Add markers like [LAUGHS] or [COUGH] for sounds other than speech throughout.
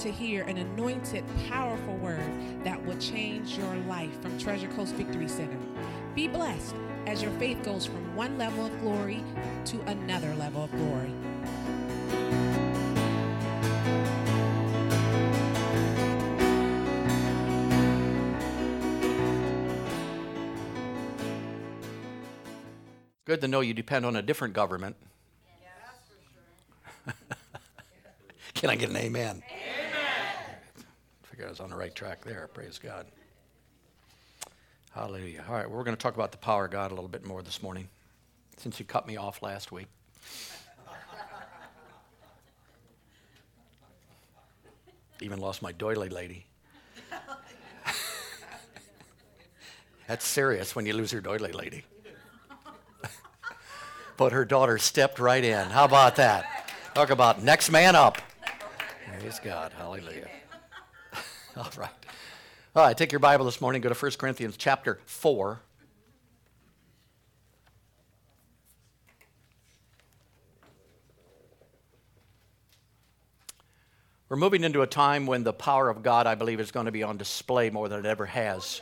to hear an anointed, powerful word that will change your life from Treasure Coast Victory Center. Be blessed as your faith goes from one level of glory to another level of glory. Good to know you depend on a different government. [LAUGHS] Can I get an amen? Amen. I was on the right track there. Praise God. Hallelujah. All right, well, we're going to talk about the power of God a little bit more this morning, since you cut me off last week. [LAUGHS] Even lost my doily lady. [LAUGHS] That's serious when you lose your doily lady. [LAUGHS] but her daughter stepped right in. How about that? Talk about next man up. Praise God. Hallelujah. [LAUGHS] All right. All right, take your Bible this morning, go to 1 Corinthians chapter 4. We're moving into a time when the power of God, I believe, is going to be on display more than it ever has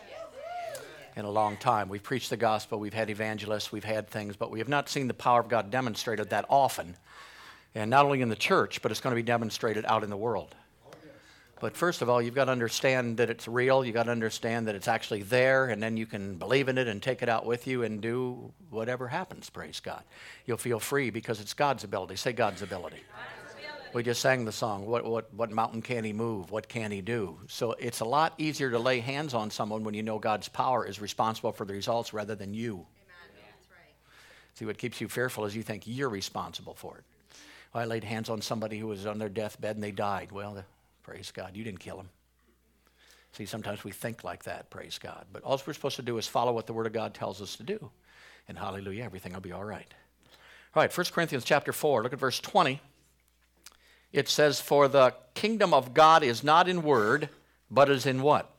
in a long time. We've preached the gospel, we've had evangelists, we've had things, but we have not seen the power of God demonstrated that often. And not only in the church, but it's going to be demonstrated out in the world. But first of all, you've got to understand that it's real. You've got to understand that it's actually there, and then you can believe in it and take it out with you and do whatever happens, praise God. You'll feel free because it's God's ability. Say God's ability. We just sang the song, what, what, what mountain can he move? What can he do? So it's a lot easier to lay hands on someone when you know God's power is responsible for the results rather than you. See, what keeps you fearful is you think you're responsible for it. I laid hands on somebody who was on their deathbed and they died. Well, Praise God. You didn't kill him. See, sometimes we think like that, praise God. But all we're supposed to do is follow what the Word of God tells us to do. And hallelujah, everything will be all right. All right, 1 Corinthians chapter 4, look at verse 20. It says, For the kingdom of God is not in word, but is in what?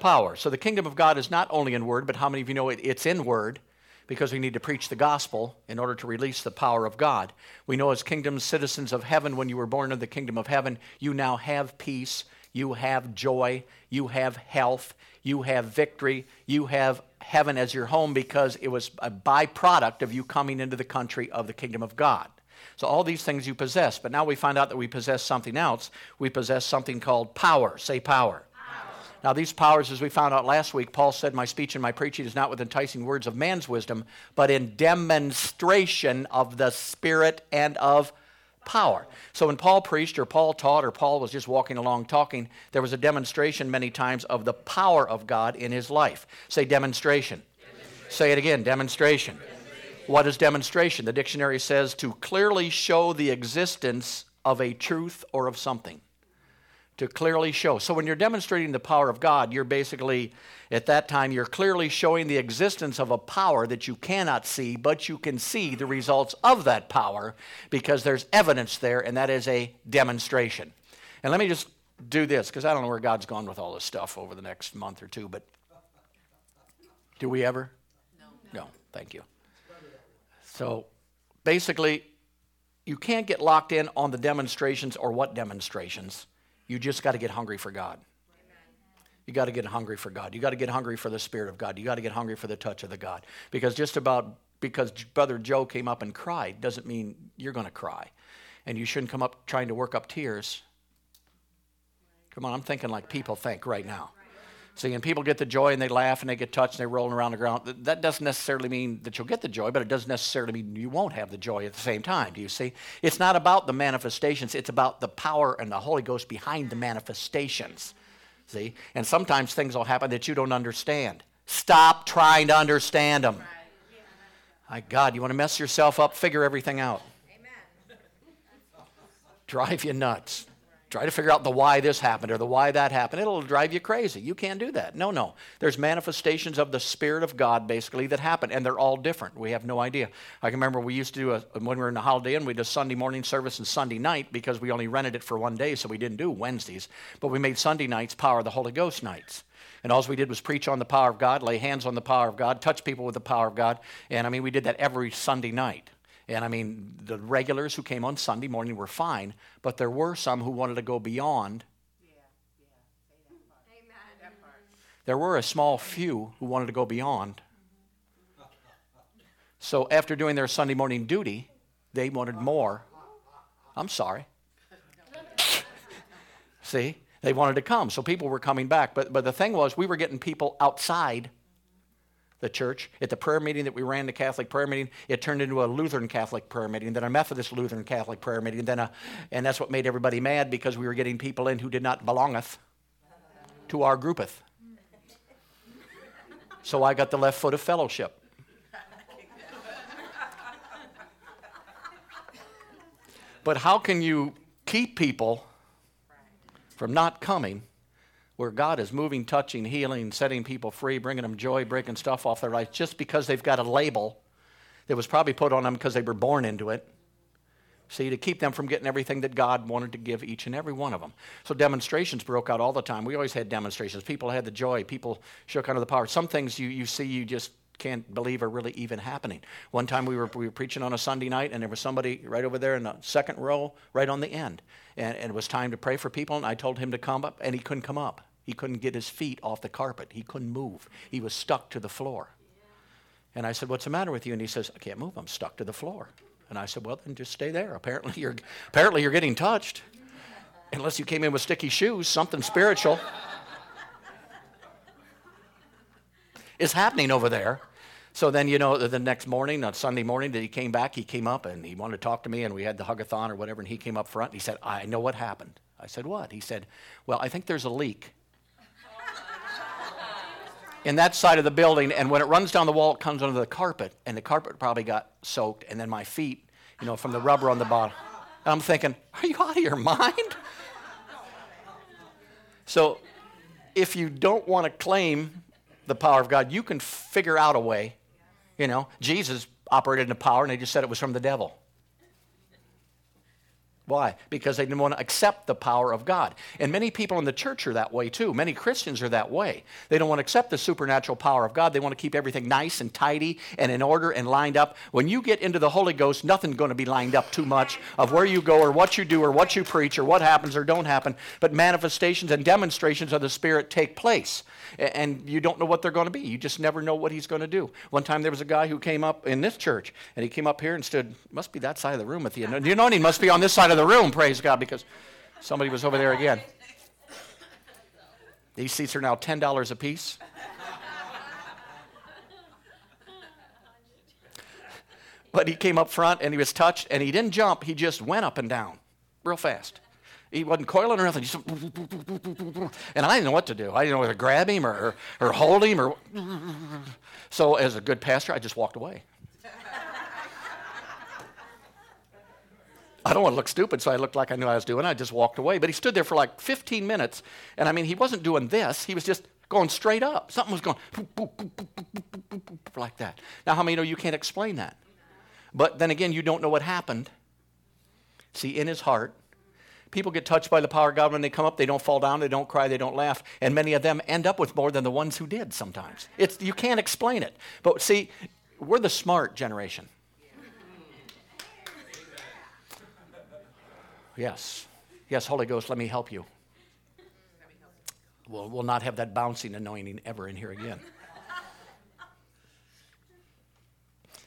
Power. Power. So the kingdom of God is not only in word, but how many of you know it, it's in word? Because we need to preach the gospel in order to release the power of God. We know as kingdom citizens of heaven, when you were born in the kingdom of heaven, you now have peace, you have joy, you have health, you have victory, you have heaven as your home because it was a byproduct of you coming into the country of the kingdom of God. So all these things you possess, but now we find out that we possess something else. We possess something called power. Say power. Now, these powers, as we found out last week, Paul said, My speech and my preaching is not with enticing words of man's wisdom, but in demonstration of the Spirit and of power. So when Paul preached or Paul taught or Paul was just walking along talking, there was a demonstration many times of the power of God in his life. Say demonstration. demonstration. Say it again demonstration. demonstration. What is demonstration? The dictionary says to clearly show the existence of a truth or of something to clearly show. So when you're demonstrating the power of God, you're basically, at that time, you're clearly showing the existence of a power that you cannot see, but you can see the results of that power because there's evidence there, and that is a demonstration. And let me just do this because I don't know where God's gone with all this stuff over the next month or two, but do we ever? No. No, thank you. So basically, you can't get locked in on the demonstrations or what demonstrations you just got to get hungry for God. You got to get hungry for God. You got to get hungry for the Spirit of God. You got to get hungry for the touch of the God. Because just about because Brother Joe came up and cried doesn't mean you're going to cry. And you shouldn't come up trying to work up tears. Come on, I'm thinking like people think right now. See, and people get the joy and they laugh and they get touched and they're rolling around the ground. That doesn't necessarily mean that you'll get the joy, but it doesn't necessarily mean you won't have the joy at the same time. Do you see? It's not about the manifestations, it's about the power and the Holy Ghost behind the manifestations. See? And sometimes things will happen that you don't understand. Stop trying to understand them. My God, you want to mess yourself up? Figure everything out. Amen. Drive you nuts. Try to figure out the why this happened or the why that happened. It'll drive you crazy. You can't do that. No, no. There's manifestations of the Spirit of God basically that happen, and they're all different. We have no idea. I can remember we used to do a, when we were in the Holiday Inn, we did a Sunday morning service and Sunday night because we only rented it for one day, so we didn't do Wednesdays. But we made Sunday nights Power of the Holy Ghost nights. And all we did was preach on the power of God, lay hands on the power of God, touch people with the power of God. And I mean, we did that every Sunday night. And I mean, the regulars who came on Sunday morning were fine, but there were some who wanted to go beyond. Yeah, yeah. Amen. There were a small few who wanted to go beyond. So after doing their Sunday morning duty, they wanted more. I'm sorry. [LAUGHS] See, they wanted to come. So people were coming back. But, but the thing was, we were getting people outside the church. At the prayer meeting that we ran, the Catholic prayer meeting, it turned into a Lutheran Catholic prayer meeting, then a Methodist Lutheran Catholic prayer meeting, then a, and that's what made everybody mad because we were getting people in who did not belongeth to our groupeth. So I got the left foot of fellowship. But how can you keep people from not coming where God is moving, touching, healing, setting people free, bringing them joy, breaking stuff off their life just because they've got a label that was probably put on them because they were born into it? See, to keep them from getting everything that God wanted to give each and every one of them. So demonstrations broke out all the time. We always had demonstrations. People had the joy. People shook under the power. Some things you, you see, you just can't believe are really even happening. One time we were, we were preaching on a Sunday night, and there was somebody right over there in the second row, right on the end. And, and it was time to pray for people, and I told him to come up, and he couldn't come up. He couldn't get his feet off the carpet. He couldn't move. He was stuck to the floor. And I said, What's the matter with you? And he says, I can't move. I'm stuck to the floor. And I said, Well, then just stay there. Apparently, [LAUGHS] you're, apparently you're getting touched. Unless you came in with sticky shoes, something spiritual is happening over there. So then, you know, the next morning, on Sunday morning, that he came back, he came up and he wanted to talk to me, and we had the hugathon or whatever, and he came up front and he said, I know what happened. I said, What? He said, Well, I think there's a leak [LAUGHS] in that side of the building, and when it runs down the wall, it comes under the carpet, and the carpet probably got soaked, and then my feet, you know, from the rubber on the bottom. And I'm thinking, Are you out of your mind? So, if you don't want to claim the power of God, you can figure out a way. You know, Jesus operated in power, and they just said it was from the devil. Why? Because they didn't want to accept the power of God. And many people in the church are that way too. Many Christians are that way. They don't want to accept the supernatural power of God. They want to keep everything nice and tidy and in order and lined up. When you get into the Holy Ghost, nothing's going to be lined up too much of where you go or what you do or what you preach or what happens or don't happen. But manifestations and demonstrations of the Spirit take place and you don't know what they're going to be. You just never know what he's going to do. One time there was a guy who came up in this church, and he came up here and stood, must be that side of the room at the end. You know, he must be on this side of the room, praise God, because somebody was over there again. These seats are now $10 a piece. But he came up front and he was touched and he didn't jump, he just went up and down real fast. He wasn't coiling or nothing. And I didn't know what to do. I didn't know whether to grab him or, or hold him. Or, so, as a good pastor, I just walked away. I don't want to look stupid, so I looked like I knew I was doing. I just walked away. But he stood there for like 15 minutes, and I mean, he wasn't doing this. He was just going straight up. Something was going like that. Now, how many know you can't explain that? But then again, you don't know what happened. See, in his heart, People get touched by the power of God when they come up. They don't fall down, they don't cry, they don't laugh. And many of them end up with more than the ones who did sometimes. It's, you can't explain it. But see, we're the smart generation. Yes. Yes, Holy Ghost, let me help you. We'll, we'll not have that bouncing anointing ever in here again.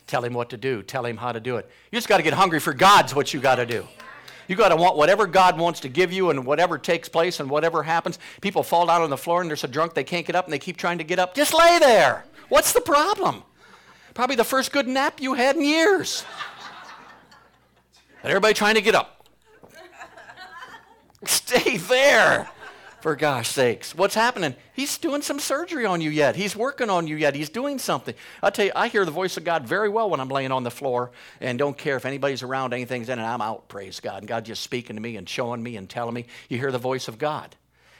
Tell him what to do. Tell him how to do it. You just got to get hungry for God's what you got to do. You got to want whatever God wants to give you and whatever takes place and whatever happens. People fall down on the floor and they're so drunk they can't get up and they keep trying to get up. Just lay there. What's the problem? Probably the first good nap you had in years. And everybody trying to get up. Stay there for gosh sakes. What's happening? He's doing some surgery on you yet. He's working on you yet. He's doing something. I tell you, I hear the voice of God very well when I'm laying on the floor and don't care if anybody's around, anything's in, and I'm out, praise God. And God just speaking to me and showing me and telling me. You hear the voice of God.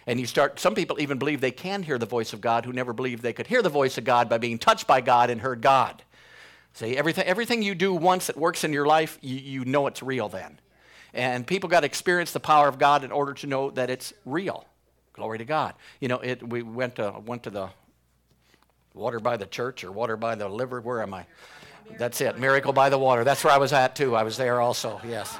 And you start, some people even believe they can hear the voice of God who never believed they could hear the voice of God by being touched by God and heard God. See, everything, everything you do once that works in your life, you, you know it's real then. And people got to experience the power of God in order to know that it's real. Glory to God. You know, it, we went to, went to the water by the church or water by the liver. Where am I? That's it. Miracle by the water. That's where I was at too. I was there also. Yes.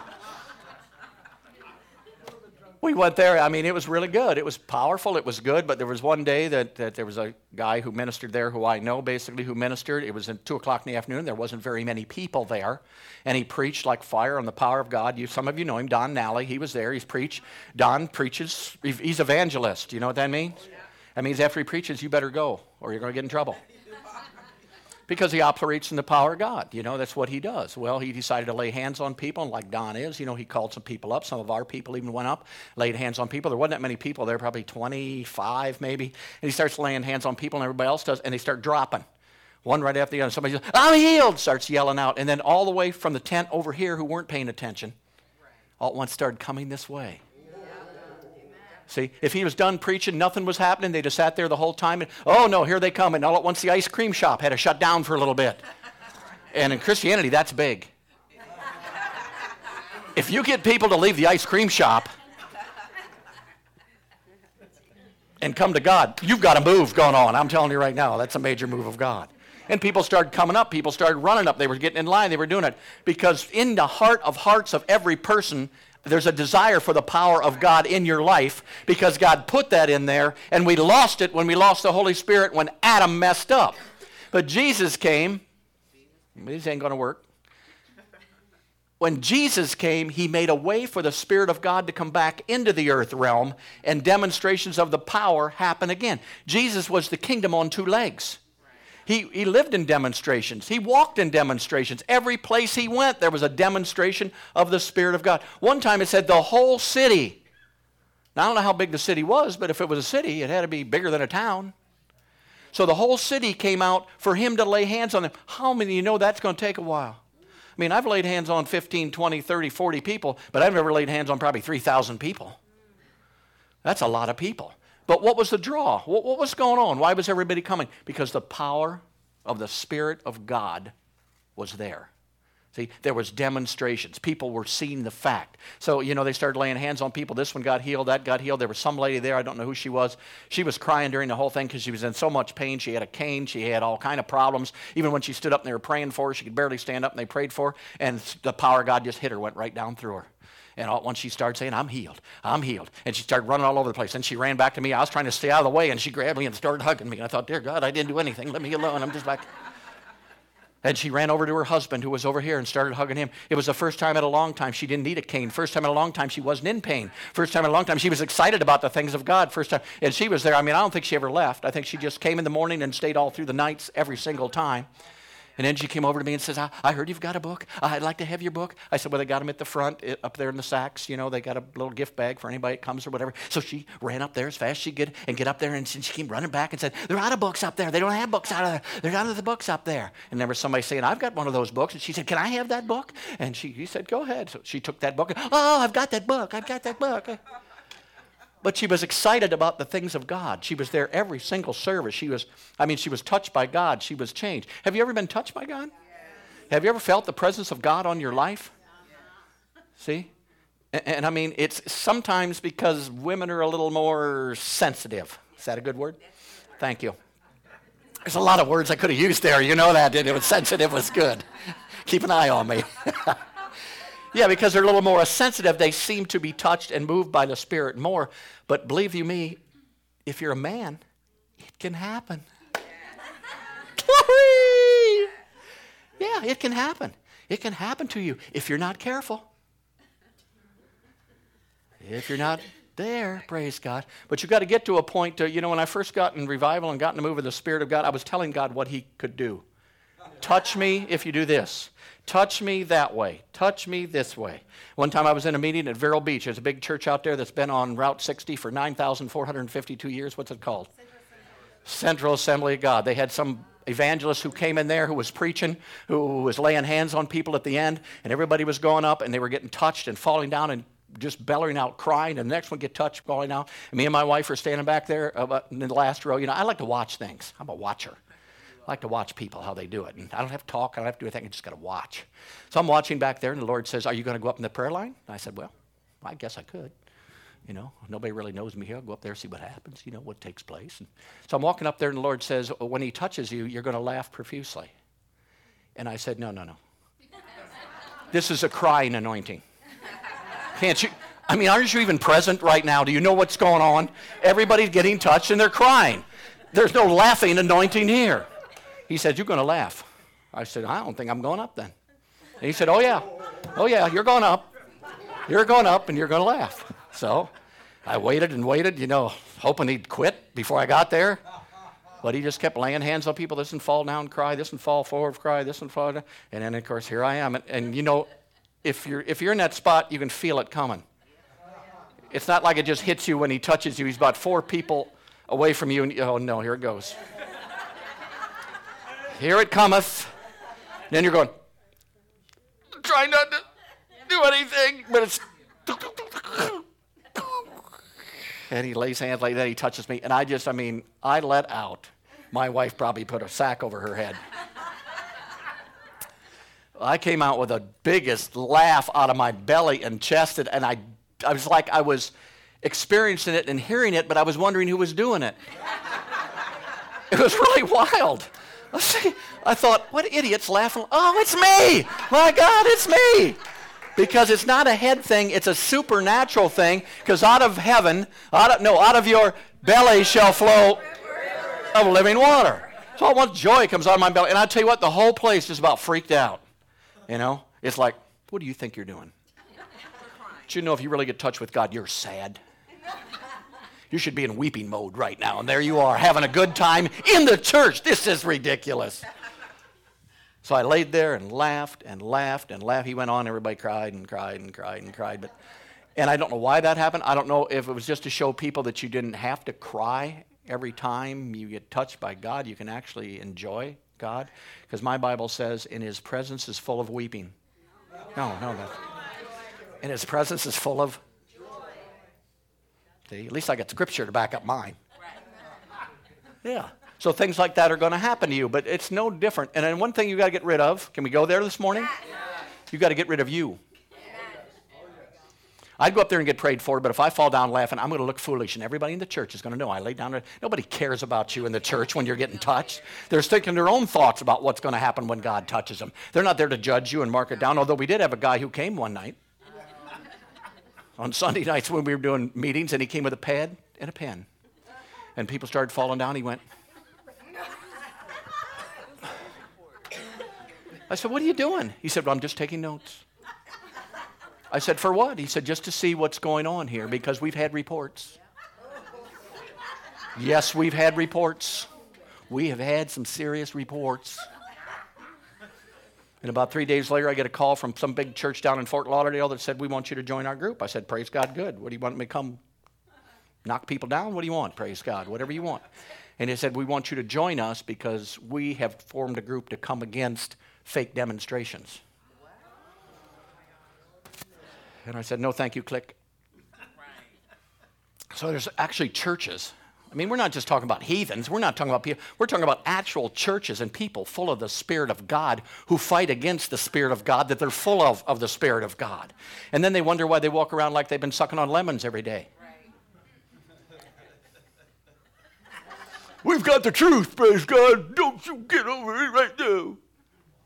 We went there. I mean, it was really good. It was powerful. It was good. But there was one day that, that there was a guy who ministered there who I know basically who ministered. It was at 2 o'clock in the afternoon. There wasn't very many people there. And he preached like fire on the power of God. You, some of you know him, Don Nally. He was there. He's preached. Don preaches. He's evangelist. You know what that means? That means after he preaches, you better go or you're going to get in trouble because he operates in the power of God. You know, that's what he does. Well, he decided to lay hands on people, and like Don is, you know, he called some people up. Some of our people even went up, laid hands on people. There wasn't that many people there, probably 25 maybe. And he starts laying hands on people, and everybody else does, and they start dropping. One right after the other. Somebody says, I'm healed, starts yelling out. And then all the way from the tent over here who weren't paying attention, all at once started coming this way. See, if he was done preaching, nothing was happening. They just sat there the whole time. And, oh no, here they come. And all at once the ice cream shop had to shut down for a little bit. And in Christianity, that's big. If you get people to leave the ice cream shop and come to God, you've got a move going on. I'm telling you right now, that's a major move of God. And people started coming up. People started running up. They were getting in line. They were doing it. Because in the heart of hearts of every person there's a desire for the power of God in your life because God put that in there, and we lost it when we lost the Holy Spirit when Adam messed up. But Jesus came. This ain't going to work. When Jesus came, he made a way for the Spirit of God to come back into the earth realm, and demonstrations of the power happen again. Jesus was the kingdom on two legs. He, he lived in demonstrations. He walked in demonstrations. Every place he went, there was a demonstration of the Spirit of God. One time it said the whole city. Now, I don't know how big the city was, but if it was a city, it had to be bigger than a town. So the whole city came out for him to lay hands on them. How many of you know that's going to take a while? I mean, I've laid hands on 15, 20, 30, 40 people, but I've never laid hands on probably 3,000 people. That's a lot of people. But what was the draw? What, what was going on? Why was everybody coming? Because the power of the Spirit of God was there. See, there was demonstrations. People were seeing the fact. So, you know, they started laying hands on people. This one got healed, that got healed. There was some lady there, I don't know who she was. She was crying during the whole thing because she was in so much pain. She had a cane, she had all kind of problems. Even when she stood up and they were praying for her, she could barely stand up and they prayed for her, and the power of God just hit her, went right down through her. And all, once she started saying, I'm healed, I'm healed. And she started running all over the place. And she ran back to me. I was trying to stay out of the way, and she grabbed me and started hugging me. And I thought, Dear God, I didn't do anything. Let me alone. I'm just like. And she ran over to her husband who was over here and started hugging him. It was the first time in a long time she didn't need a cane. First time in a long time she wasn't in pain. First time in a long time she was excited about the things of God. First time. And she was there. I mean, I don't think she ever left. I think she just came in the morning and stayed all through the nights every single time. And then she came over to me and says, I, I heard you've got a book. I'd like to have your book. I said, Well, they got them at the front, it, up there in the sacks. You know, they got a little gift bag for anybody that comes or whatever. So she ran up there as fast as she could and get up there. And she came running back and said, They're out of books up there. They don't have books out of there. They're out of the books up there. And there was somebody saying, I've got one of those books. And she said, Can I have that book? And she, he said, Go ahead. So she took that book. And, Oh, I've got that book. I've got that book. But she was excited about the things of God. She was there every single service. She was, I mean, she was touched by God. She was changed. Have you ever been touched by God? Have you ever felt the presence of God on your life? See? And, and, I mean, it's sometimes because women are a little more sensitive. Is that a good word? Thank you. There's a lot of words I could have used there. You know that, it? Sensitive was good. [LAUGHS] Keep an eye on me. [LAUGHS] yeah, because they're a little more sensitive. They seem to be touched and moved by the Spirit more. But believe you me, if you're a man, it can happen. [LAUGHS] Yeah, it can happen. It can happen to you if you're not careful. If you're not there, praise God. But you've got to get to a point, to, you know, when I first got in revival and got in the move of the Spirit of God, I was telling God what He could do. Touch me if you do this. Touch me that way. Touch me this way. One time I was in a meeting at Vero Beach. There's a big church out there that's been on Route 60 for 9,452 years. What's it called? Central Assembly of God. They had some evangelist who came in there who was preaching, who was laying hands on people at the end, and everybody was going up and they were getting touched and falling down and just bellowing out, crying, and the next one get touched, falling out. And me and my wife are standing back there uh, in the last row. You know, I like to watch things. I'm a watcher. I like to watch people, how they do it. And I don't have to talk, I don't have to do anything, I just got to watch. So I'm watching back there, and the Lord says, Are you going to go up in the prayer line? And I said, Well, I guess I could. You know, nobody really knows me here. I'll go up there, see what happens, you know, what takes place. And so I'm walking up there, and the Lord says, When He touches you, you're going to laugh profusely. And I said, No, no, no. this is a crying anointing. Can't you? I mean, aren't you even present right now? Do you know what's going on? Everybody's getting touched and they're crying. There's no laughing anointing here. He said, You're going to laugh. I said, I don't think I'm going up then. And he said, Oh, yeah. Oh, yeah, you're going up. You're going up and you're going to laugh. So I waited and waited, you know, hoping he'd quit before I got there. But he just kept laying hands on people. This and fall down, cry. This and fall forward, cry. This and fall down. And then, of course, here I am. And, and you know, if you're, if you're in that spot, you can feel it coming. It's not like it just hits you when he touches you. He's about four people away from you. And, oh, no, here it goes. Here it cometh. Then you're going, trying not to do anything, but it's. And he lays hands like that. He touches me. And I just, I mean, I let out. My wife probably put a sack over her head. I came out with the biggest laugh out of my belly and chest, and I, I was like I was experiencing it and hearing it, but I was wondering who was doing it. It was really wild. [LAUGHS] I thought, what idiot's laughing? Oh, it's me! My God, it's me! Because it's not a head thing, it's a supernatural thing. Because out of heaven, out of, no, out of your belly shall flow of living water. So once joy comes out of my belly. And I tell you what, the whole place is about freaked out. You know? It's like, what do you think you're doing? Do you know if you really get touched with God, you're sad? You should be in weeping mode right now. And there you are, having a good time in the church. This is ridiculous. So I laid there and laughed and laughed and laughed. He went on, everybody cried and cried and cried and cried. But, and I don't know why that happened. I don't know if it was just to show people that you didn't have to cry every time you get touched by God. You can actually enjoy God. Because my Bible says, in his presence is full of weeping. No, no, no. In his presence is full of See, at least I got scripture to back up mine. Yeah. So things like that are going to happen to you, but it's no different. And then one thing you got to get rid of. Can we go there this morning? You got to get rid of you. I'd go up there and get prayed for, but if I fall down laughing, I'm going to look foolish, and everybody in the church is going to know I lay down. Nobody cares about you in the church when you're getting touched. They're thinking their own thoughts about what's going to happen when God touches them. They're not there to judge you and mark it down, although we did have a guy who came one night on Sunday nights when we were doing meetings, and he came with a pad and a pen. And people started falling down. He went, I said, What are you doing? He said, Well, I'm just taking notes. I said, For what? He said, Just to see what's going on here because we've had reports. Yes, we've had reports. We have had some serious reports. And about three days later, I get a call from some big church down in Fort Lauderdale that said, We want you to join our group. I said, Praise God, good. What do you want me to come knock people down? What do you want? Praise God, whatever you want. And he said, We want you to join us because we have formed a group to come against fake demonstrations. And I said, No, thank you, click. So there's actually churches mean, we're not just talking about heathens. We're not talking about people. We're talking about actual churches and people full of the Spirit of God who fight against the Spirit of God, that they're full of, of the Spirit of God. And then they wonder why they walk around like they've been sucking on lemons every day. We've got the truth, praise God. Don't you get over it right now.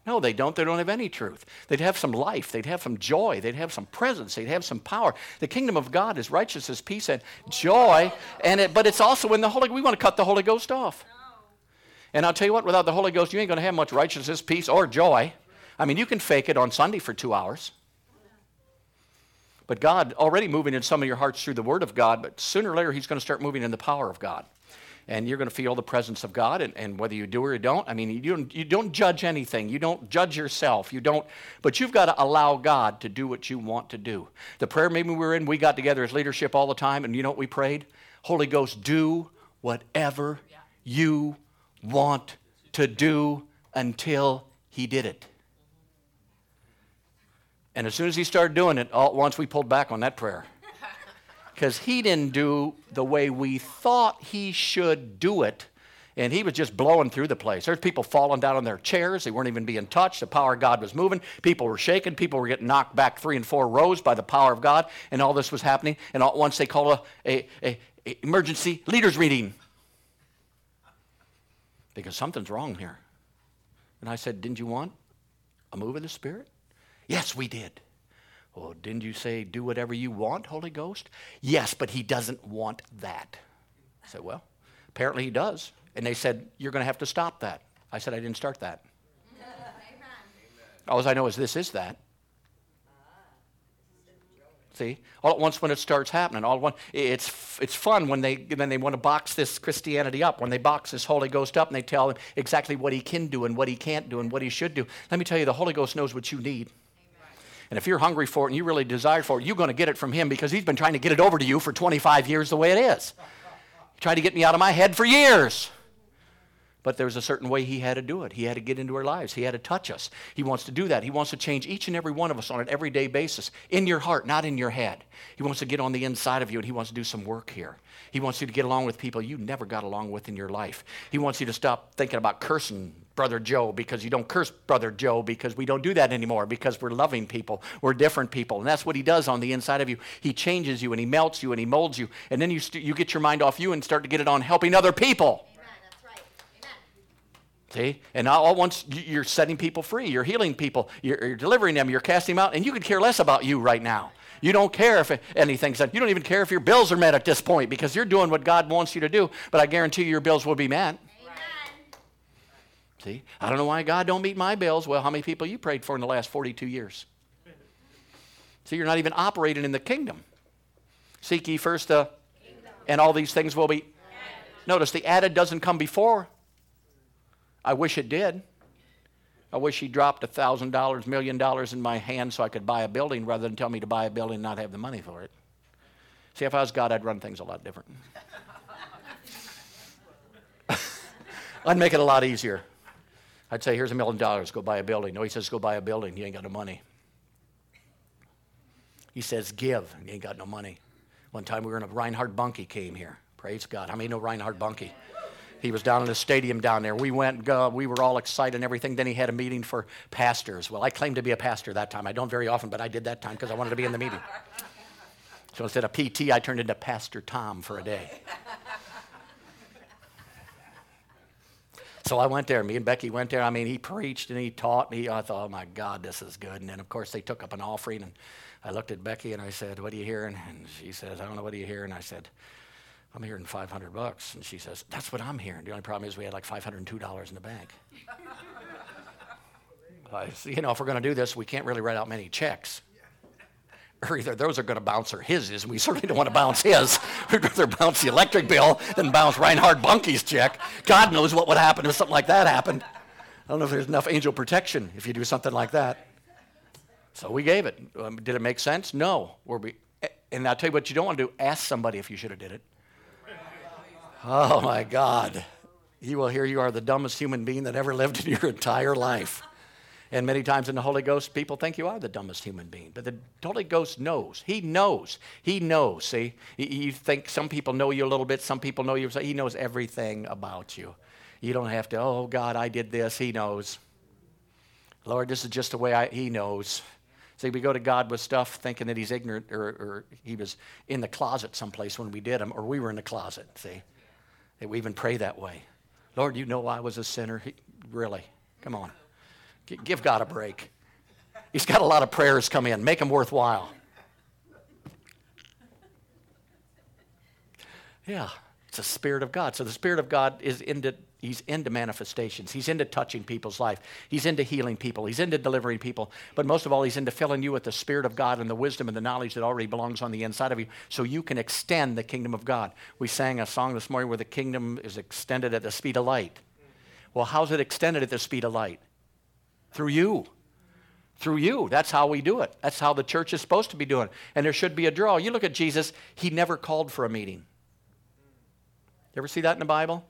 No, they don't. They don't have any truth. They'd have some life. They'd have some joy. They'd have some presence. They'd have some power. The kingdom of God is righteousness, peace, and joy. And it, but it's also in the Holy. We want to cut the Holy Ghost off. And I'll tell you what, without the Holy Ghost, you ain't going to have much righteousness, peace, or joy. I mean, you can fake it on Sunday for two hours. But God already moving in some of your hearts through the Word of God, but sooner or later He's going to start moving in the power of God and you're going to feel the presence of God. And, and whether you do or you don't, I mean, you don't, you don't judge anything. You don't judge yourself. You don't, but you've got to allow God to do what you want to do. The prayer meeting we were in, we got together as leadership all the time, and you know what we prayed? Holy Ghost, do whatever you want to do until He did it. And as soon as He started doing it, all at once we pulled back on that prayer because he didn't do the way we thought he should do it. And he was just blowing through the place. There's people falling down on their chairs. They weren't even being touched. The power of God was moving. People were shaking. People were getting knocked back three and four rows by the power of God. And all this was happening. And all at once they called a, a, a emergency leaders meeting because something's wrong here. And I said, Didn't you want a move of the Spirit? Yes, we did. Well, didn't you say do whatever you want, Holy Ghost? Yes, but he doesn't want that. I said, Well, apparently he does. And they said, You're going to have to stop that. I said, I didn't start that. [LAUGHS] All I know is this is that. See, all at once when it starts happening, all at once, it's it's fun when they when they want to box this Christianity up, when they box this Holy Ghost up, and they tell him exactly what he can do and what he can't do and what he should do. Let me tell you, the Holy Ghost knows what you need. And if you're hungry for it and you really desire for it, you're going to get it from him because he's been trying to get it over to you for 25 years the way it is. He tried to get me out of my head for years. But there was a certain way he had to do it. He had to get into our lives. He had to touch us. He wants to do that. He wants to change each and every one of us on an everyday basis, in your heart, not in your head. He wants to get on the inside of you and he wants to do some work here. He wants you to get along with people you never got along with in your life. He wants you to stop thinking about cursing Brother Joe because you don't curse Brother Joe because we don't do that anymore because we're loving people. We're different people. And that's what he does on the inside of you. He changes you and he melts you and he molds you. And then you, st- you get your mind off you and start to get it on helping other people. See? And all once you're setting people free, you're healing people, you're, you're, delivering them, you're casting them out, and you could care less about you right now. You don't care if anything's done. You don't even care if your bills are met at this point because you're doing what God wants you to do. But I guarantee you your bills will be met. See? I don't know why God don't meet my bills. Well, how many people you prayed for in the last 42 years? See, you're not even operating in the kingdom. Seek ye first the, and all these things will be. Notice the added doesn't come before I wish it did. I wish he dropped a thousand dollars million dollars in my hand so I could buy a building rather than tell me to buy a building and not have the money for it. See, if I was God, I'd run things a lot different. [LAUGHS] I'd make it a lot easier. I'd say, here's a million dollars, go buy a building. No, he says, go buy a building. You ain't got no money. He says, give, you ain't got no money. One time we were in a Reinhard Bonnke came here. Praise God. How many know Reinhard Bonnke? He was down in the stadium down there. We went, uh, we were all excited and everything. Then he had a meeting for pastors. Well, I claimed to be a pastor that time. I don't very often, but I did that time because I wanted to be in the meeting. So instead of PT, I turned into Pastor Tom for a day. So I went there. Me and Becky went there. I mean, he preached and he taught. me. I thought, oh my God, this is good. And then, of course, they took up an offering. And I looked at Becky and I said, What are you hearing? And she says, I don't know. What are you hearing? And I said, I'm hearing 500 bucks. And she says, That's what I'm hearing. The only problem is we had like $502 in the bank. [LAUGHS] I, you know, if we're going to do this, we can't really write out many checks. [LAUGHS] Or either those are going to bounce or his is, we certainly don't want to bounce his. [LAUGHS] We'd rather bounce the electric bill than bounce Reinhard Bonnke's check. God knows what would happen if something like that happened. I don't know if there's enough angel protection if you do something like that. So we gave it. Um, did it make sense? No. Were We, and I'll tell you what you don't want to do. Ask somebody if you should have did it. Oh my God. He will hear you are the dumbest human being that ever lived in your entire life. And many times in the Holy Ghost, people think you are the dumbest human being. But the Holy Ghost knows. He knows. He knows. See, you think some people know you a little bit, some people know you. He knows everything about you. You don't have to, oh, God, I did this. He knows. Lord, this is just the way I, He knows. See, we go to God with stuff thinking that He's ignorant or, or He was in the closet someplace when we did Him, or we were in the closet, see. That we even pray that way. Lord, you know I was a sinner. He, really, come on. Give God a break. He's got a lot of prayers come in. Make them worthwhile. Yeah, it's the Spirit of God. So the Spirit of God is into He's into manifestations. He's into touching people's life. He's into healing people. He's into delivering people. But most of all, he's into filling you with the Spirit of God and the wisdom and the knowledge that already belongs on the inside of you so you can extend the kingdom of God. We sang a song this morning where the kingdom is extended at the speed of light. Well, how's it extended at the speed of light? Through you. Through you. That's how we do it. That's how the church is supposed to be doing. And there should be a draw. You look at Jesus, he never called for a meeting. You ever see that in the Bible?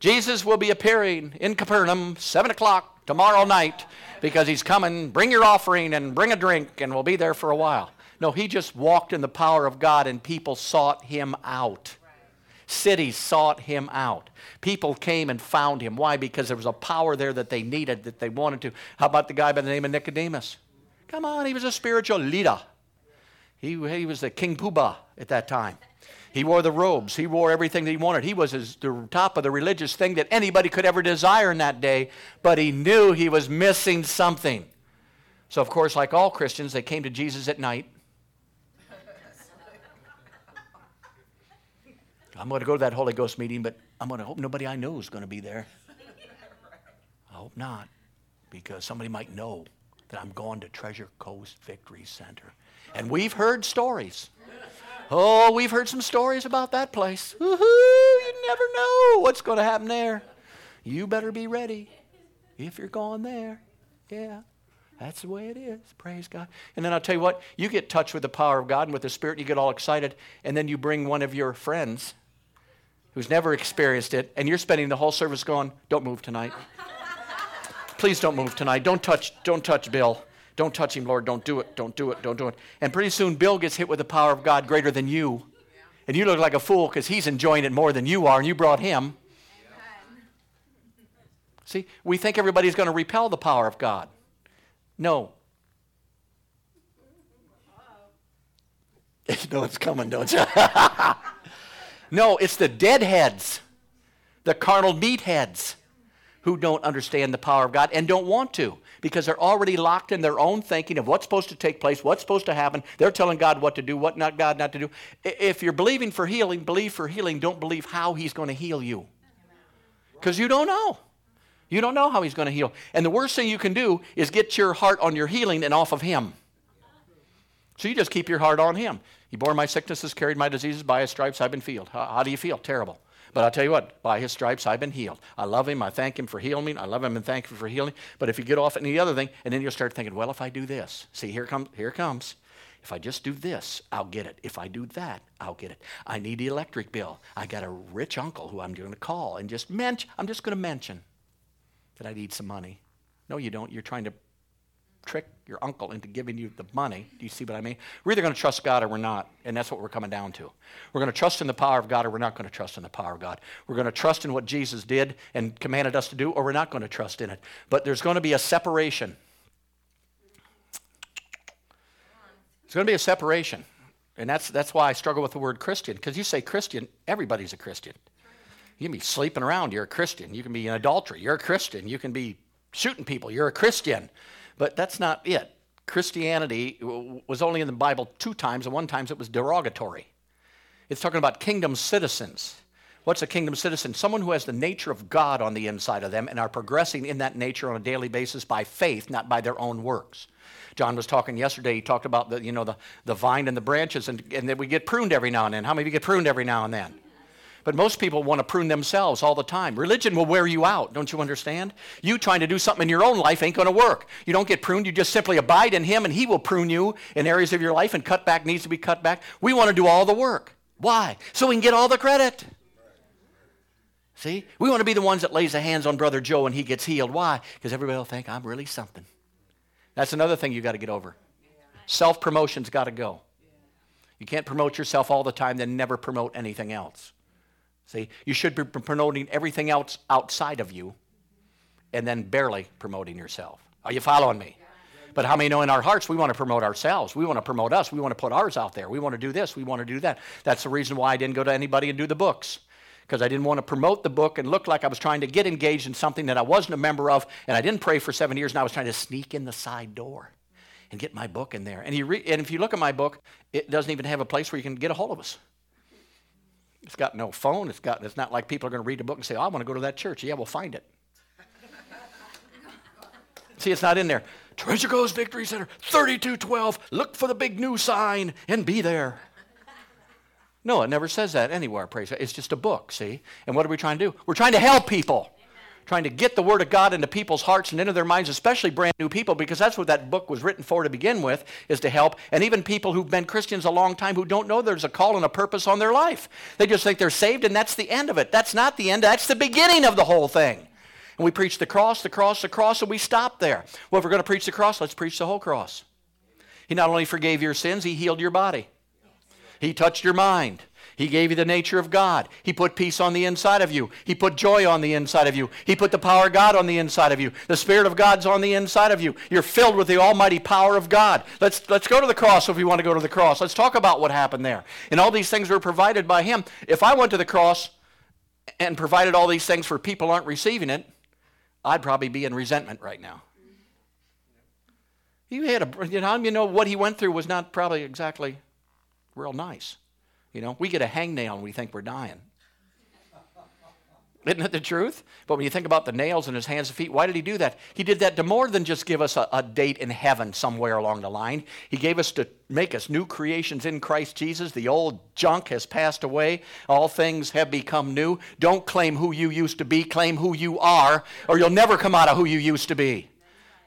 Jesus will be appearing in Capernaum, 7 o'clock tomorrow night, because he's coming. Bring your offering and bring a drink, and we'll be there for a while. No, he just walked in the power of God, and people sought him out. Cities sought him out. People came and found him. Why? Because there was a power there that they needed, that they wanted to. How about the guy by the name of Nicodemus? Come on, he was a spiritual leader. He, he was the King Poobah at that time. He wore the robes. He wore everything that he wanted. He was his, the top of the religious thing that anybody could ever desire in that day, but he knew he was missing something. So, of course, like all Christians, they came to Jesus at night. I'm going to go to that Holy Ghost meeting, but I'm going to hope nobody I know is going to be there. I hope not, because somebody might know that I'm going to Treasure Coast Victory Center. And we've heard stories. Oh, we've heard some stories about that place. Woo-hoo, you never know what's going to happen there. You better be ready if you're going there. Yeah. That's the way it is. Praise God. And then I'll tell you what, you get touched with the power of God and with the Spirit, and you get all excited, and then you bring one of your friends who's never experienced it, and you're spending the whole service going, Don't move tonight. Please don't move tonight. Don't touch, don't touch Bill. Don't touch him, Lord. Don't do it. Don't do it. Don't do it. And pretty soon Bill gets hit with the power of God greater than you. And you look like a fool because he's enjoying it more than you are, and you brought him. See, we think everybody's going to repel the power of God. No. [LAUGHS] You know it's coming, don't you? [LAUGHS] no, it's the deadheads, the carnal meatheads who don't understand the power of God and don't want to because they're already locked in their own thinking of what's supposed to take place, what's supposed to happen. They're telling God what to do, what not God not to do. If you're believing for healing, believe for healing. Don't believe how He's going to heal you because you don't know. You don't know how He's going to heal. And the worst thing you can do is get your heart on your healing and off of Him. So you just keep your heart on Him. He bore my sicknesses, carried my diseases, by His stripes I've been healed. How, how do you feel? Terrible. But I'll tell you what, by his stripes I've been healed. I love him. I thank him for healing me. I love him and thank him for healing. But if you get off any other thing, and then you'll start thinking, well, if I do this, see, here comes, here comes. If I just do this, I'll get it. If I do that, I'll get it. I need the electric bill. I got a rich uncle who I'm going to call and just mention. I'm just going to mention that I need some money. No, you don't. You're trying to trick your uncle into giving you the money. Do you see what I mean? We're either going to trust God or we're not, and that's what we're coming down to. We're going to trust in the power of God or we're not going to trust in the power of God. We're going to trust in what Jesus did and commanded us to do or we're not going to trust in it. But there's going to be a separation. It's going to be a separation. And that's, that's why I struggle with the word Christian, because you say Christian, everybody's a Christian. You can be sleeping around, you're a Christian. You can be in adultery, you're a Christian. You can be shooting people, you're a Christian. But that's not it. Christianity was only in the Bible two times, and one time it was derogatory. It's talking about kingdom citizens. What's a kingdom citizen? Someone who has the nature of God on the inside of them and are progressing in that nature on a daily basis by faith, not by their own works. John was talking yesterday, he talked about the, you know, the, the vine and the branches, and, and that we get pruned every now and then. How many of you get pruned every now and then? But most people want to prune themselves all the time. Religion will wear you out, don't you understand? You trying to do something in your own life ain't going to work. You don't get pruned, you just simply abide in Him, and He will prune you in areas of your life, and cut back needs to be cut back. We want to do all the work. Why? So we can get all the credit. See? We want to be the ones that lays the hands on Brother Joe and he gets healed. Why? Because everybody will think I'm really something. That's another thing you got to get over. Self promotion's got to go. You can't promote yourself all the time, then never promote anything else. See, you should be promoting everything else outside of you and then barely promoting yourself. Are you following me? But how many know in our hearts we want to promote ourselves? We want to promote us. We want to put ours out there. We want to do this. We want to do that. That's the reason why I didn't go to anybody and do the books. Because I didn't want to promote the book and look like I was trying to get engaged in something that I wasn't a member of, and I didn't pray for seven years, and I was trying to sneak in the side door and get my book in there. And, re- and if you look at my book, it doesn't even have a place where you can get a hold of us. It's got no phone. It's, got, it's not like people are going to read a book and say, oh, I want to go to that church. Yeah, we'll find it. [LAUGHS] See, it's not in there. Treasure Coast Victory Center, 3212. Look for the big new sign and be there. No, it never says that anywhere, praise God. It's just a book, see? And what are we trying to do? We're trying to help people trying to get the Word of God into people's hearts and into their minds, especially brand new people, because that's what that book was written for to begin with, is to help. And even people who've been Christians a long time who don't know there's a call and a purpose on their life. They just think they're saved and that's the end of it. That's not the end, that's the beginning of the whole thing. And we preach the cross, the cross, the cross, and we stop there. Well, if we're going to preach the cross, let's preach the whole cross. He not only forgave your sins, He healed your body, He touched your mind. He gave you the nature of God. He put peace on the inside of you. He put joy on the inside of you. He put the power of God on the inside of you. The Spirit of God's on the inside of you. You're filled with the almighty power of God. Let's, let's go to the cross if we want to go to the cross. Let's talk about what happened there. And all these things were provided by Him. If I went to the cross and provided all these things for people aren't receiving it, I'd probably be in resentment right now. He had a, you know, you know, what he went through was not probably exactly real nice. You know, we get a hangnail and we think we're dying. Isn't that the truth? But when you think about the nails in his hands and feet, why did he do that? He did that to more than just give us a, a, date in heaven somewhere along the line. He gave us to make us new creations in Christ Jesus. The old junk has passed away, all things have become new. Don't claim who you used to be, claim who you are, or you'll never come out of who you used to be.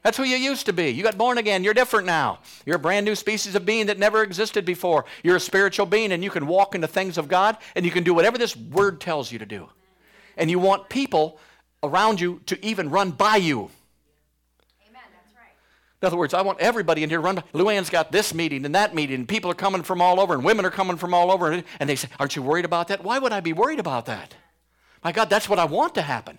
That's who you used to be. You got born again. You're different now. You're a brand new species of being that never existed before. You're a spiritual being, and you can walk in the things of God, and you can do whatever this word tells you to do. And you want people around you to even run by you. Amen. That's right. In other words, I want everybody in here to run by. Luann's got this meeting and that meeting, and people are coming from all over, and women are coming from all over, and they say, Aren't you worried about that? Why would I be worried about that? My God, that's what I want to happen.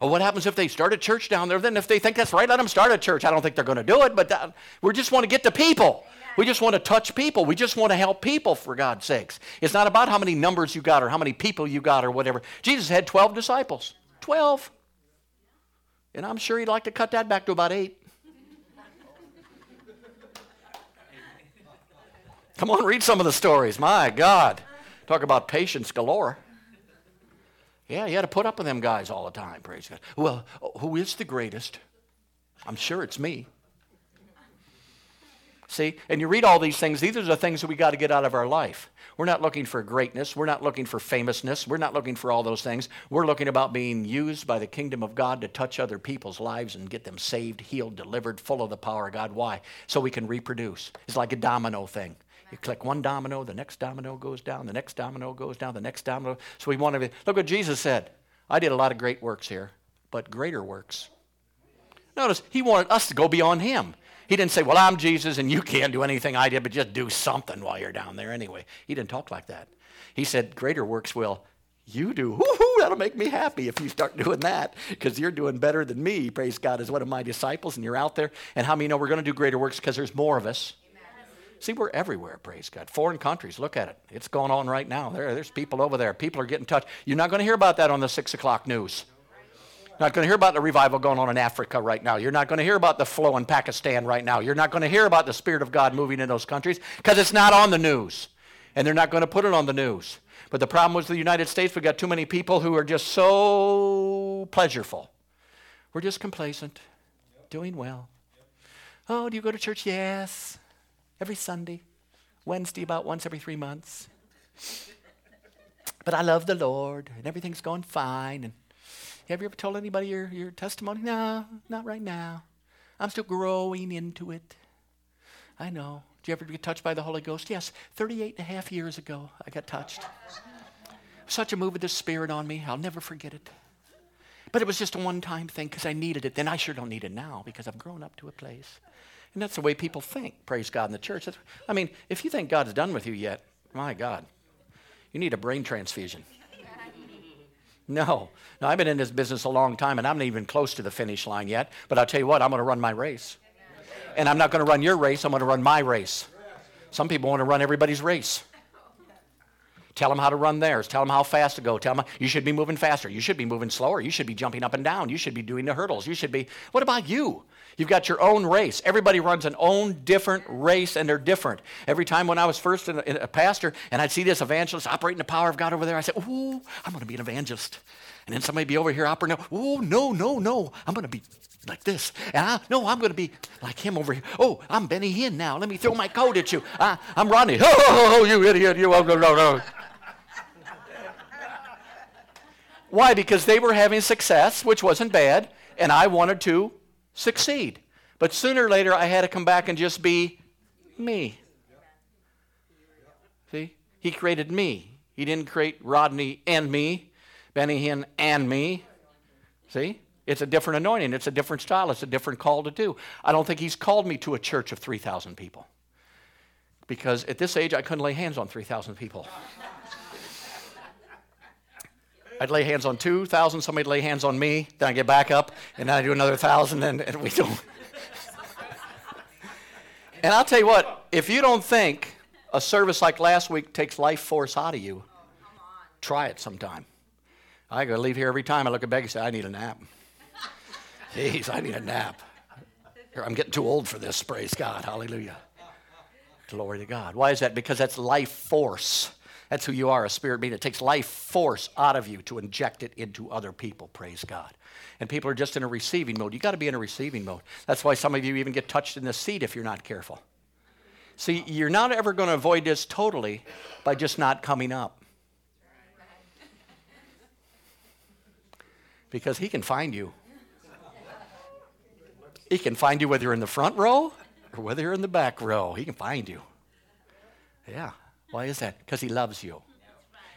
Well, what happens if they start a church down there? Then, if they think that's right, let them start a church. I don't think they're going to do it, but that, we just want to get to people. We just want to touch people. We just want to help people, for God's sakes. It's not about how many numbers you got or how many people you got or whatever. Jesus had 12 disciples. 12. And I'm sure he'd like to cut that back to about eight. Come on, read some of the stories. My God. Talk about patience galore. Yeah, you had to put up with them guys all the time, praise God. Well, who is the greatest? I'm sure it's me. See, and you read all these things, these are the things that we got to get out of our life. We're not looking for greatness. We're not looking for famousness. We're not looking for all those things. We're looking about being used by the kingdom of God to touch other people's lives and get them saved, healed, delivered, full of the power of God. Why? So we can reproduce. It's like a domino thing. You click one domino, the next domino goes down, the next domino goes down, the next domino. So we want to be, look what Jesus said. I did a lot of great works here, but greater works. Notice he wanted us to go beyond him. He didn't say, Well, I'm Jesus and you can't do anything I did, but just do something while you're down there anyway. He didn't talk like that. He said, Greater works will you do. Woo-hoo, that'll make me happy if you start [LAUGHS] doing that because you're doing better than me. Praise God, as one of my disciples, and you're out there. And how many know we're going to do greater works because there's more of us? See, we're everywhere, praise God. Foreign countries, look at it. It's going on right now. There, there's people over there. People are getting touched. You're not going to hear about that on the 6 o'clock news. Not going to hear about the revival going on in Africa right now. You're not going to hear about the flow in Pakistan right now. You're not going to hear about the Spirit of God moving in those countries because it's not on the news. And they're not going to put it on the news. But the problem was the United States, we've got too many people who are just so pleasureful. We're just complacent, doing well. Oh, do you go to church? Yes every Sunday, Wednesday about once every three months. But I love the Lord, and everything's going fine. And have you ever told anybody your, your testimony? No, not right now. I'm still growing into it. I know. Do you ever get touched by the Holy Ghost? Yes, 38 and a half years ago, I got touched. Such a move of the Spirit on me, I'll never forget it. But it was just a one time thing because I needed it. Then I sure don't need it now because I've grown up to a place. And that's the way people think, praise God, in the church. That's, I mean, if you think God's done with you yet, my God, you need a brain transfusion. No. No, I've been in this business a long time and I'm not even close to the finish line yet. But I'll tell you what, I'm going to run my race. And I'm not going to run your race, I'm going to run my race. Some people want to run everybody's race. Tell them how to run theirs. Tell them how fast to go. Tell them you should be moving faster. You should be moving slower. You should be jumping up and down. You should be doing the hurdles. You should be. What about you? You've got your own race. Everybody runs an own different race, and they're different. Every time when I was first a, a pastor and I'd see this evangelist operating the power of God over there, I said, Ooh, I'm going to be an evangelist. And then somebody be over here operating, Oh, no, no, no, I'm going to be like this. And I, no, I'm going to be like him over here. Oh, I'm Benny Hinn now. Let me throw my coat at you. I. Oh, oh, oh, you idiot. You, oh, no, no, no. Why? Because they were having success, which wasn't bad, and I wanted to succeed. But sooner or later, I had to come back and just be me. See? He created me. He didn't create Rodney and me, Benny Hinn and me. See? It's a different anointing. It's a different style. It's a different call to do. I don't think he's called me to a church of 3,000 people. Because at this age, I couldn't lay hands on 3,000 people. I'd lay hands on 2,000, somebody'd lay hands on me, then I'd get back up, and then I'd do another 1,000, and, and we don't. [LAUGHS] and I'll tell you what, if you don't think a service like last week takes life force out of you, oh, try it sometime. I gotta leave here every time I look at Becky and say, I need a nap. [LAUGHS] Jeez, I need a nap. I'm getting too old for this, praise God. Hallelujah. Glory to God. Why is that? Because that's life force. That's who you are, a spirit being. It takes life force out of you to inject it into other people, praise God. And people are just in a receiving mode. You've got to be in a receiving mode. That's why some of you even get touched in the seat if you're not careful. See, you're not ever going to avoid this totally by just not coming up. Because he can find you. He can find you whether you're in the front row or whether you're in the back row. He can find you. Yeah. Why is that? Because he loves you.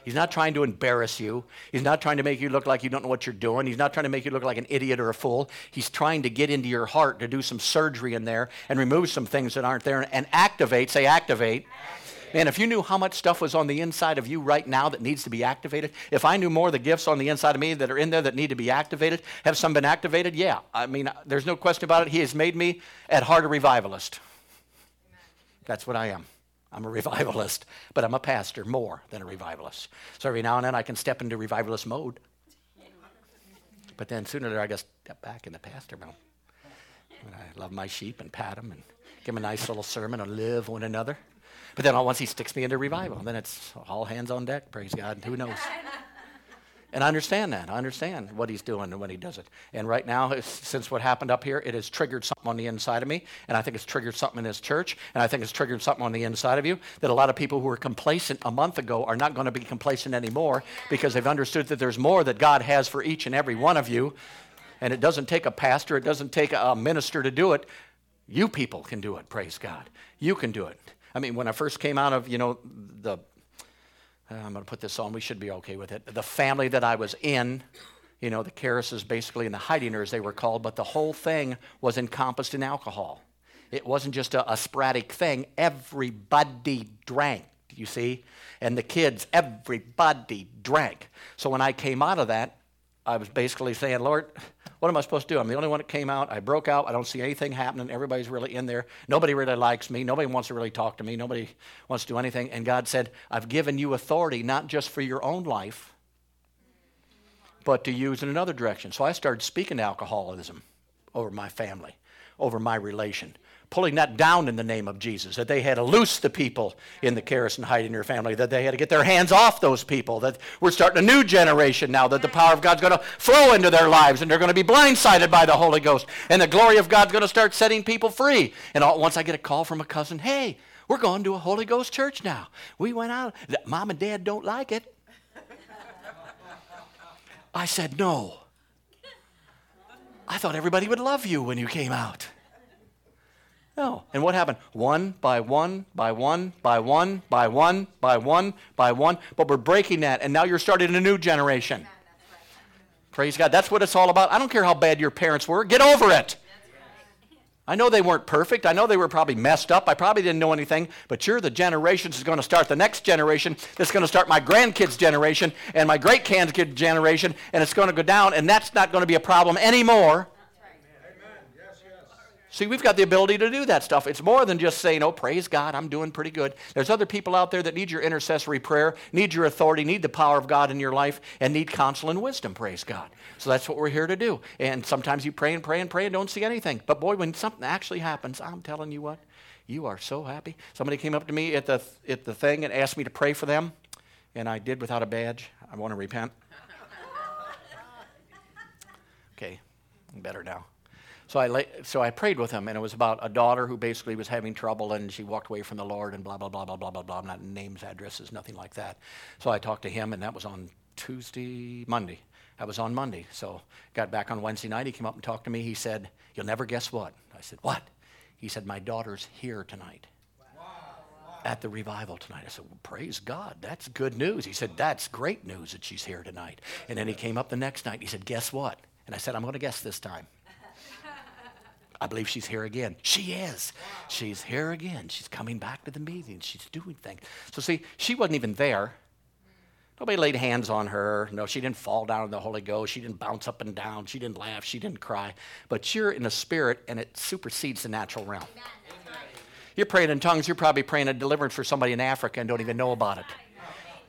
He's not trying to embarrass you. He's not trying to make you look like you don't know what you're doing. He's not trying to make you look like an idiot or a fool. He's trying to get into your heart to do some surgery in there and remove some things that aren't there and activate, say activate. Man, if you knew how much stuff was on the inside of you right now that needs to be activated, if I knew more of the gifts on the inside of me that are in there that need to be activated, have some been activated? Yeah. I mean, there's no question about it. He has made me at heart a revivalist. That's what I am. I'm a [LAUGHS] revivalist, but I'm a pastor more than a revivalist. So every now and then I can step into revivalist mode. But then sooner or later I to step back in the pastor mode. And I love my sheep and pat them and give them a nice little sermon and live one another. But then once he sticks me into revival, then it's all hands on deck, praise God, and who knows. And I understand that. I understand what he's doing and when he does it. And right now, since what happened up here, it has triggered something on the inside of me. And I think it's triggered something in this church. And I think it's triggered something on the inside of you that a lot of people who were complacent a month ago are not going to be complacent anymore because they've understood that there's more that God has for each and every one of you. And it doesn't take a pastor, it doesn't take a minister to do it. You people can do it, praise God. You can do it. I mean, when I first came out of, you know, the Uh, I'm going to put this on. We should be okay with it. The family that I was in, you know, the Karrases basically and the Heidingers, they were called, but the whole thing was encompassed in alcohol. It wasn't just a, a sporadic thing. Everybody drank, you see? And the kids, everybody drank. So when I came out of that, I was basically saying, Lord, what am I supposed to do? I'm the only one that came out. I broke out. I don't see anything happening. Everybody's really in there. Nobody really likes me. Nobody wants to really talk to me. Nobody wants to do anything. And God said, I've given you authority not just for your own life, but to use in another direction. So I started speaking to alcoholism over my family, over my relation pulling that down in the name of Jesus, that they had to loose the people in the Karras and Heidinger family, that they had to get their hands off those people, that we're starting a new generation now, that the power of God's going to flow into their lives and they're going to be blindsided by the Holy Ghost, and the glory of God's going to start setting people free. And all, once I get a call from a cousin, hey, we're going to a Holy Ghost church now. We went out. Mom and dad don't like it. I said, no. I thought everybody would love you when you came out. No. And what happened? One by one, by one, by one, by one, by one, by one. But we're breaking that, and now you're starting a new generation. Praise God. That's what it's all about. I don't care how bad your parents were. Get over it. I know they weren't perfect. I know they were probably messed up. I probably didn't know anything. But you're the generation that's going to start the next generation. That's going to start my grandkids' generation and my great grandkids' generation. And it's going to go down. And that's not going to be a problem anymore See, we've got the ability to do that stuff. It's more than just saying, oh, praise God, I'm doing pretty good. There's other people out there that need your intercessory prayer, need your authority, need the power of God in your life, and need counsel and wisdom, praise God. So that's what we're here to do. And sometimes you pray and pray and pray and don't see anything. But boy, when something actually happens, I'm telling you what, you are so happy. Somebody came up to me at the, at the thing and asked me to pray for them, and I did without a badge. I want to repent. [LAUGHS] Okay, better now. So I, so I prayed with him, and it was about a daughter who basically was having trouble, and she walked away from the Lord, and blah, blah, blah, blah, blah, blah, blah. Not names, addresses, nothing like that. So I talked to him, and that was on Tuesday, Monday. That was on Monday. So got back on Wednesday night. He came up and talked to me. He said, You'll never guess what. I said, What? He said, My daughter's here tonight. At the revival tonight. I said, well, Praise God. That's good news. He said, That's great news that she's here tonight. And then he came up the next night. He said, Guess what? And I said, I'm going to guess this time. I believe she's here again. She is. She's here again. She's coming back to the meeting. She's doing things. So, see, she wasn't even there. Nobody laid hands on her. No, she didn't fall down in the Holy Ghost. She didn't bounce up and down. She didn't laugh. She didn't cry. But you're in the spirit, and it supersedes the natural realm. You're praying in tongues. You're probably praying a deliverance for somebody in Africa and don't even know about it.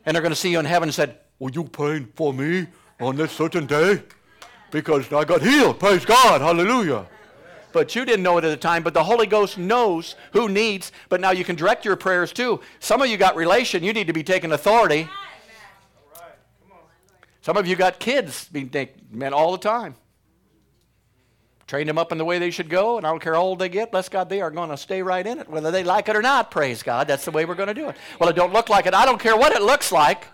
And they're going to see you in heaven and said, "Were you praying for me on this certain day? Because I got healed. Praise God. Hallelujah." But you didn't know it at the time. But the Holy Ghost knows who needs, but now you can direct your prayers too. Some of you got relation, you need to be taking authority. Some of you got kids being men all the time. Train them up in the way they should go, and I don't care how old they get. Bless God, they are going to stay right in it, whether they like it or not. Praise God. That's the way we're going to do it. Well, it don't look like it. I don't care what it looks like.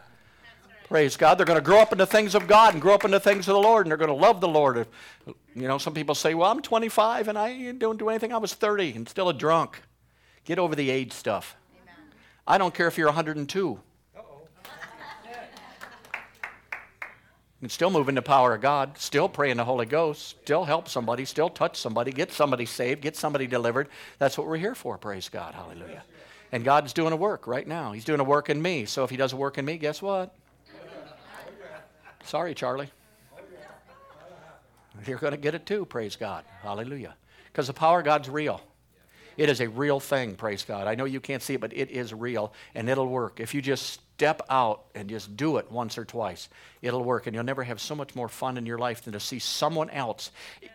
Praise God. They're going to grow up into things of God and grow up into things of the Lord, and they're going to love the Lord. You know, some people say, well, I'm 25 and I don't do anything. I was 30 and still a drunk. Get over the age stuff. Amen. I don't care if you're 102. You can still move in the power of God, still pray in the Holy Ghost, still help somebody, still touch somebody, get somebody saved, get somebody delivered. That's what we're here for, praise God. Hallelujah. And God's doing a work right now. He's doing a work in me. So if He does a work in me, guess what? Sorry, Charlie. You're going to get it too, praise God. Hallelujah. Because the power of God's real. It is a real thing, praise God. I know you can't see it, but it is real and it'll work. If you just step out and just do it once or twice, it'll work. And you'll never have so much more fun in your life than to see someone else.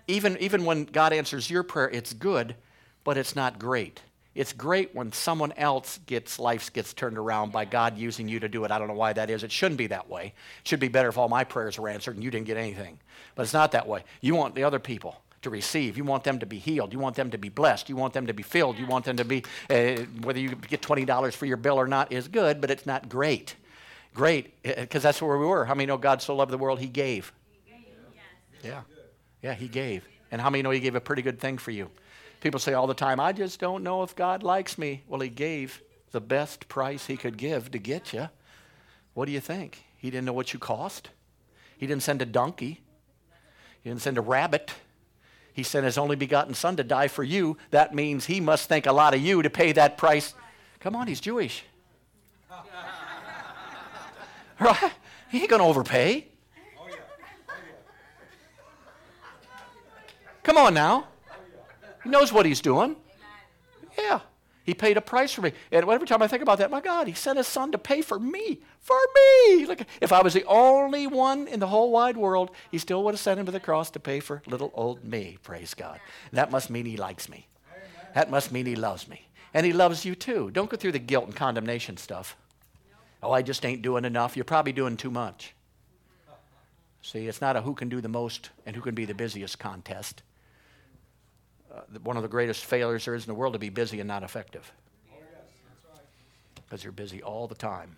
Even, even when God answers your prayer, it's good, but it's not great. It's great when someone else gets life gets turned around by God using you to do it. I don't know why that is. It shouldn't be that way. It should be better if all my prayers were answered and you didn't get anything. But it's not that way. You want the other people to receive. You want them to be healed. You want them to be blessed. You want them to be filled. You want them to be, uh, whether you get $20 for your bill or not is good, but it's not great. Great, because that's where we were. How many know God so loved the world he gave? Yeah. Yeah, he gave. And how many know he gave a pretty good thing for you? People say all the time, I just don't know if God likes me. Well, He gave the best price He could give to get you. What do you think? He didn't know what you cost. He didn't send a donkey. He didn't send a rabbit. He sent His only begotten Son to die for you. That means He must think a lot of you to pay that price. Come on, He's Jewish. [LAUGHS] right? He ain't going to overpay. Oh, oh, Come on now. He knows what he's doing. Yeah. He paid a price for me. And every time I think about that, my God, he sent his son to pay for me. For me. Look, if I was the only one in the whole wide world, he still would have sent him to the cross to pay for little old me. Praise God. that must mean he likes me. That must mean he loves me. And he loves you too. Don't go through the guilt and condemnation stuff. Oh, I just ain't doing enough. You're probably doing too much. See, it's not a who can do the most and who can be the busiest contest uh, one of the greatest failures there is in the world to be busy and not effective. Because you're busy all the time,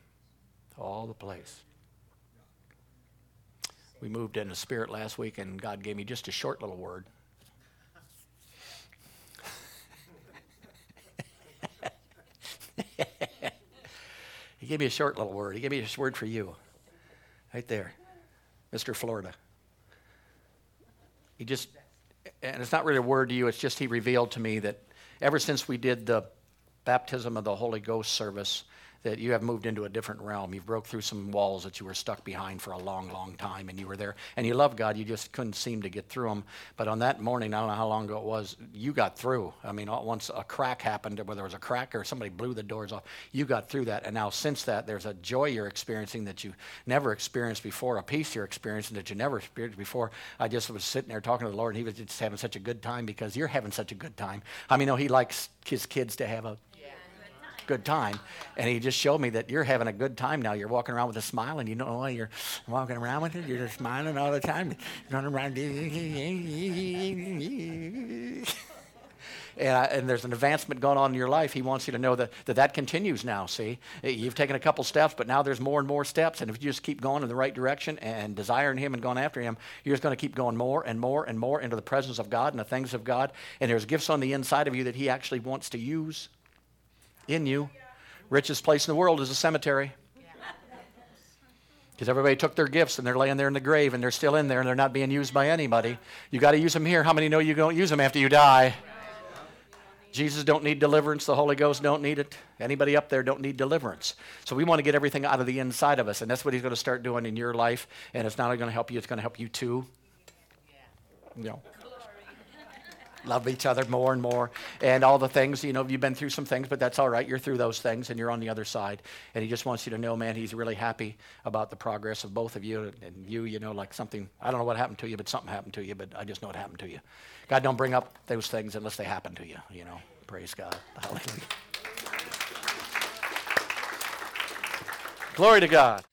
all the place. We moved in the spirit last week, and God gave me just a short little word. [LAUGHS] he gave me a short little word. He gave me a word for you. Right there. Mr. Florida. He just and it's not really a word to you, it's just he revealed to me that ever since we did the baptism of the Holy Ghost service, that you have moved into a different realm. You've broke through some walls that you were stuck behind for a long, long time, and you were there. And you love God. You just couldn't seem to get through them. But on that morning, I don't know how long ago it was, you got through. I mean, once a crack happened, whether it was a crack or somebody blew the doors off, you got through that. And now since that, there's a joy you're experiencing that you never experienced before, a peace you're experiencing that you never experienced before. I just was sitting there talking to the Lord, and He was just having such a good time because you're having such a good time. I mean, know He likes his kids to have a good time. And he just showed me that you're having a good time now. You're walking around with a smile, and you know why you're walking around with it. You're just smiling all the time, running around. [LAUGHS] And, uh, and, there's an advancement going on in your life. He wants you to know that, that that continues now. See, you've taken a couple steps, but now there's more and more steps. And if you just keep going in the right direction and desiring Him and going after Him, you're just going to keep going more and more and more into the presence of God and the things of God. And there's gifts on the inside of you that He actually wants to use in you. Richest place in the world is a cemetery. Because everybody took their gifts and they're laying there in the grave and they're still in there and they're not being used by anybody. You got to use them here. How many know you don't use them after you die? Jesus don't need deliverance. The Holy Ghost don't need it. Anybody up there don't need deliverance. So we want to get everything out of the inside of us, and that's what He's going to start doing in your life. And it's not only going to help you; it's going to help you too. You know. Love each other more and more and all the things you know you've been through some things but that's all right you're through those things and you're on the other side and he just wants you to know man he's really happy about the progress of both of you and you you know like something i don't know what happened to you but something happened to you but i just know it happened to you. God don't bring up those things unless they happen to you you know. Praise god. Hallelujah. Glory to god